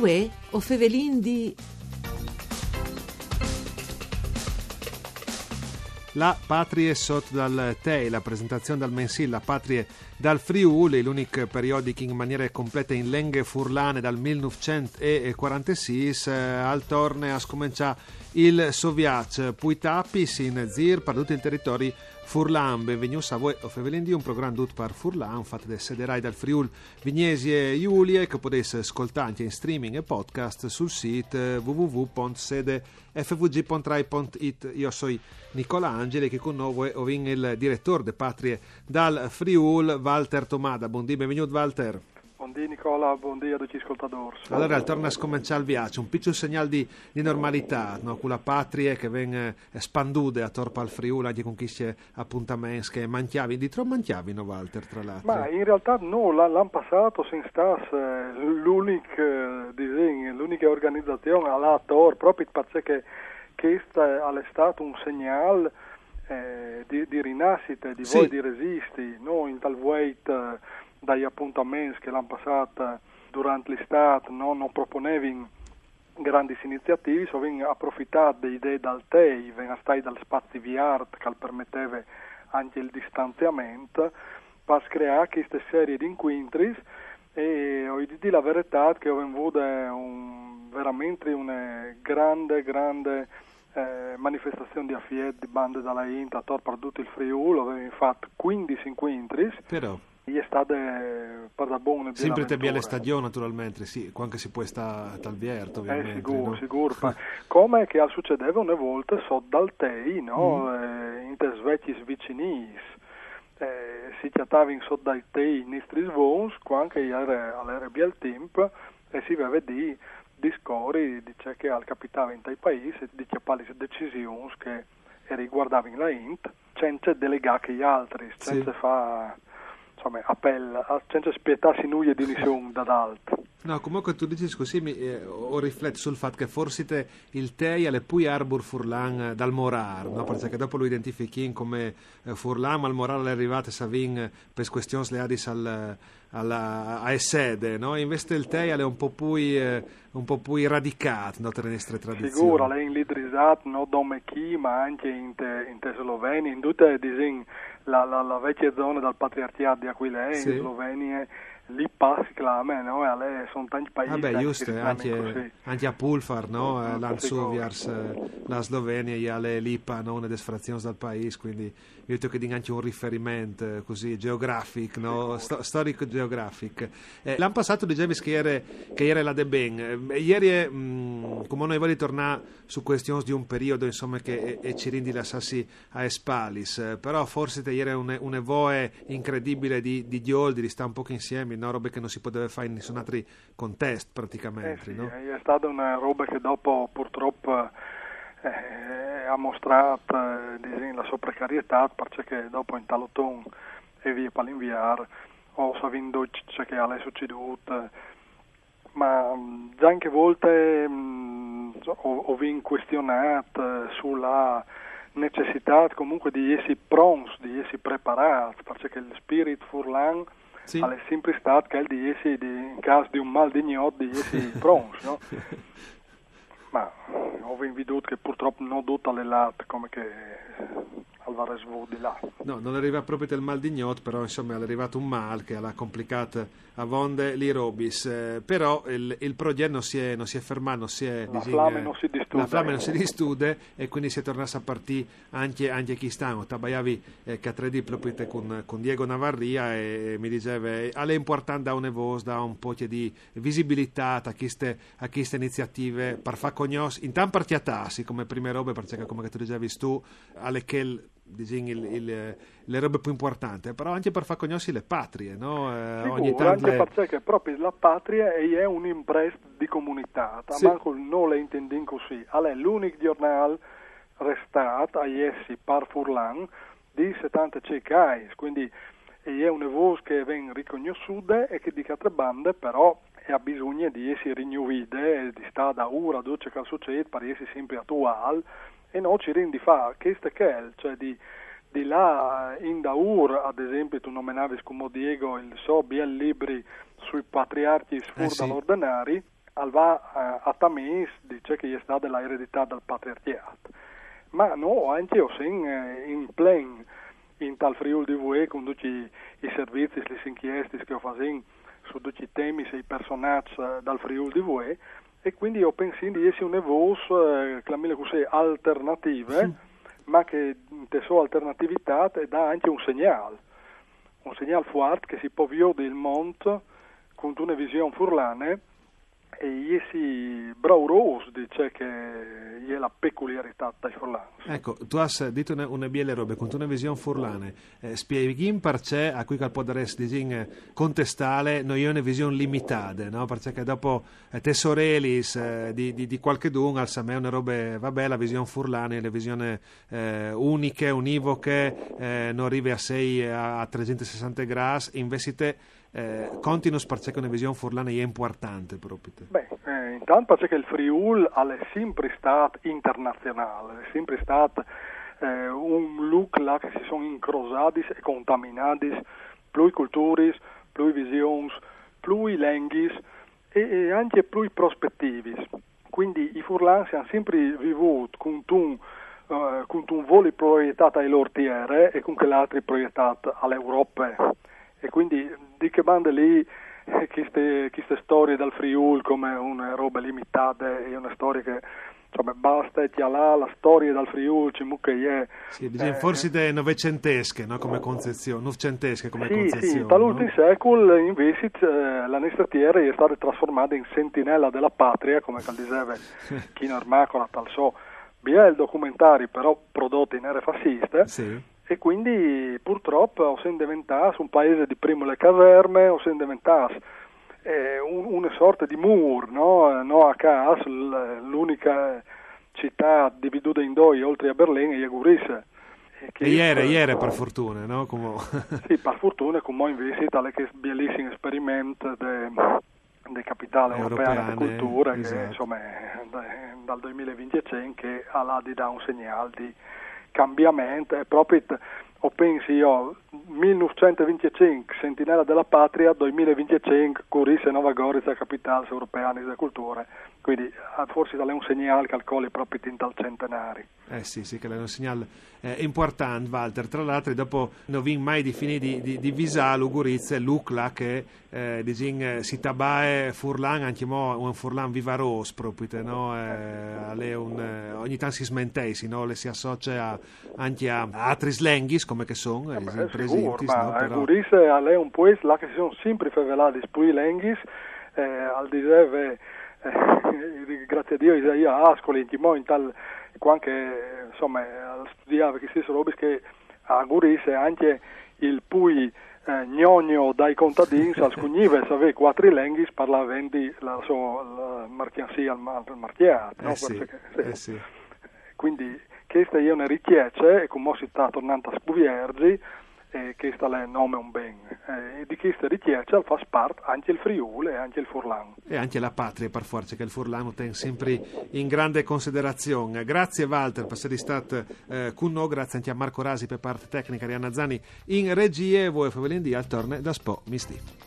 Uè, o fevelin di... La Patrie sotto dal TEI, la presentazione dal mensile La Patrie dal Friuli, l'unico periodico in maniera completa in lenghe furlane dal 1946, eh, al torne a scominciare il Soviac, poi tapis in Zir, per tutto il territorio Furlan, benvenuti a voi o Fevelindi, un programma tutto per Furlan, fatto da sederai dal Friul Vignesi e Giulia, che potete ascoltare anche in streaming e podcast sul sito www.sedefvg.rai.it. Io sono Nicola Angeli, che con noi ho il direttore de Patrie dal Friul, Walter Tomada. Buondì, benvenuto Walter. Buondì Nicola, buondì a tutti gli ascoltatori. Allora, torna a scominciare il viaggio, un piccolo segnale di, di normalità, no? con la patria che viene spanduta a Torpa al Friuli, anche con chi si appuntamenti che manchiavi, di troppo manchiavi, no Walter, tra l'altro? Ma in realtà no, l'anno passato si stasse l'unica, disegno, l'unica organizzazione alla Tor, proprio perché questa è stato un segnale eh, di, di, rinascita, di sì. voi di resisti, no? in tal wait eh, dagli appuntamenti che l'hanno passato durante l'estate no, non proponevi grandi iniziative, so vengono approfittato delle idee dal TEI, vengono stati dal spazio di che permetteva anche il distanziamento, per creare queste serie di incontri e ho di dire la verità che ho avuto un, veramente una grande, grande eh, manifestazione di affietti di bande dalla INTA attorno a tutto il Friuli, avevo fatto 15 incontri. Però è stato per da buone sempre te le stagioni naturalmente sì quando si può stare tal vierto eh, ovviamente eh, sicuro no? sicuro come che succedeva una volta so dal tei no mm. eh, in te svecchi svicinis eh, si chiamava in sotto dai tei nistri svons quando era all'era al tempo e si aveva di discorri di ciò che al capitava in tai paesi di chiappare decisioni che riguardavano la int senza delegare gli altri senza sì. fare insomma, appella, senza spietarsi nulla di nessuno dall'altro. No, comunque tu dici così, mi, eh, ho rifletto sul fatto che forse te, il Tei alle poi Arbor Furlan eh, dal Morar, no? perché dopo lo identifichi come eh, Furlan, ma il Morar è arrivato Savin eh, per questioni leadis al, alla, a sede, no? invece il Tei è un po' più, eh, un po' più radicato no, tra le nostre tradizioni. Sicuro, lei in lidrizzato, non dome chi, ma anche in, te, in te Slovenia, in tutte disegni la, la, la, vecchia zona del patriarcato di Aquilea sì. in Slovenia lì passi clame, no? E lei sono tanti paesi Vabbè, giusto, anche, anche, a Pulfar, no? Eh, L'Ansuviars, eh, la Slovenia, e le Lipa, no? Una desfrazione dal paese, quindi io che di anche un riferimento eh, così geografico, no? Sto, storico geografico. Eh, l'anno passato dicevi che era, che era la De Ben, eh, ieri mh, mm, come noi vogliamo tornare su questioni di un periodo insomma che e, e ci rindi la sassi a Espalis, eh, però forse ieri un, un voe incredibile di, di Dioldi, di stare un po' insieme, no? robe che non si poteva fare in nessun altro contesto praticamente. Eh sì, no? È stata una roba che dopo purtroppo eh, ha mostrato eh, la sua precarietà perché dopo in talotton e via per l'inviare o sapendo ciò che è succeduto ma già anche volte mh, ho, ho vinto questionato sulla necessità comunque di essere pronti, di essere preparati perché il spirit furlan sì. è sempre stato che di essere in caso di un mal di gnot di essere pronti no? ma ho veduto che purtroppo non tutte le latte come che Alvarez là. No, non arriva proprio del mal di gnot, però insomma è arrivato un mal che l'ha complicato a Vonde li Robis. Eh, però il, il progetto non si è, non si è fermato, non si è, la disegna, flamme non si distude. La flamme non si distude e quindi si è tornato a partire anche, anche chi stanno. Tabaiavi eh, che 3D proprio con, con, Diego Navarria e, e mi diceva è importante da un voce, da un po' di visibilità a queste, a queste iniziative per far conoscere, intanto partiatassi come prime robe, perché come tu dicevi tu, alle che disegni il, il, le robe più importanti, però anche per far conoscere le patrie, no? Eh, ogni tanto anche le... perché proprio la patria è un imprest di comunità, sì. manco non le intendi così, è l'unico giornale restato a essi par Furlan di 70 cecai, quindi è una voce che viene riconosciuta e che di altre bande però ha bisogno di essere rinnovata, di stare da ora a che succede per essere sempre attuale e no ci rendi fa questa che è, cioè di, di là in Daur, ad esempio, tu nominavi come Diego il so bien libri sui patriarchi sfur eh sì. dall'ordinari, al va uh, a Tamis dice che è stata l'eredità del patriarcato ma no anche io in, in plen in tal Friul di Vue con tutti i servizi, le inchieste che ho fatto su tutti i temi i personaggi dal Friul di Vue e quindi io penso di essere un evos eh, così, alternative sì. ma che in sua alternatività dà anche un segnale un segnale forte che si può vedere il mondo con una visione furlane e iesi brauros dice che è la peculiarità dai furlani. Ecco, tu hai detto una, una biele robe con una visione furlane. Eh, spieghi perché a cui cal potresti dire contestare noi è una visione limitata, no? Perché dopo eh, te sorelis eh, di, di, di qualche dun al me una roba, vabbè, la visione furlane, le visioni eh, uniche, univoche, eh, non arrivi a 6 a, a 360 gradi, investite eh, continuo perché una visione furlana è importante proprio. Beh, eh, intanto perché il Friul è sempre stato internazionale, è sempre stato eh, un look là che si sono incrosati e contaminati più culture, più visioni, più lingue e, e, anche più prospettivi. Quindi i furlani hanno sempre vissuto con un Uh, con un volo proiettato ai loro terre e con l'altro proiettato all'Europa e quindi di che bande lì queste, eh, queste storie dal Friul come una roba limitata e una storia che insomma, basta e ti là la storia dal Friul ci mucche è sì, eh, forse de novecentesche no? come concezione novecentesche come sì, concezione sì, dall'ultimo no? secolo invece eh, la nostra terra è stata trasformata in sentinella della patria come diceva Chino Armacola tal so il documentari però prodotti in ere fasciste sì e quindi purtroppo ho diventato un paese di primo le caverme, ho diventato eh, un, una sorta di mur, no? no a caso l'unica città dividuta in due oltre a Berlino è Gurisse. E ieri, ieri per fortuna, no? Come... sì, per fortuna, come invece tale che bellissimo esperimento de, de capitale europea di cultura esatto. che insomma dal 2025 che ha là di dà un segnale di cambiamento e proprio o pensi io 1925 Sentinella della Patria 2025 Curisse Nova Gorica capitale europea della cultura quindi ah, forse è un segnale che calcoli proprio in tal centenari eh sì sì che è un segnale eh, importante Walter tra l'altro dopo non vi mai di fine di, di, di Visalo Gurizia Lucla che eh, eh, si tabae Furlan anche mo un Furlan vivaros proprio no? eh, un, eh, ogni tanto si smenteisi no? le si associa anche a, a altri slenghis come che sono eh, beh, presenti no? però... Gurizia è un paese là che si sono sempre favelati spui lenghis eh, al diseve eh, grazie a Dio io Ascoli in tal anche insomma studiava che stesso robe che a Gurisse anche il pui eh, gnogno dai contadini al scugnive sapeva quattro lingue parlaventi la sua la al, al marchiato no? eh sì, sì. Eh sì. quindi questa è una richiesta e come si sta tornando a scuviergi e questo è il nome un ben. Eh, di questa richiesta fa parte anche il Friuli e anche il Furlan. E anche la patria, per forza, che il Furlan tiene sempre in grande considerazione. Grazie Walter per essere stato eh, con noi, grazie anche a Marco Rasi per parte tecnica di Anna Zani in regie e voi Favelin al torne da Spo Misti.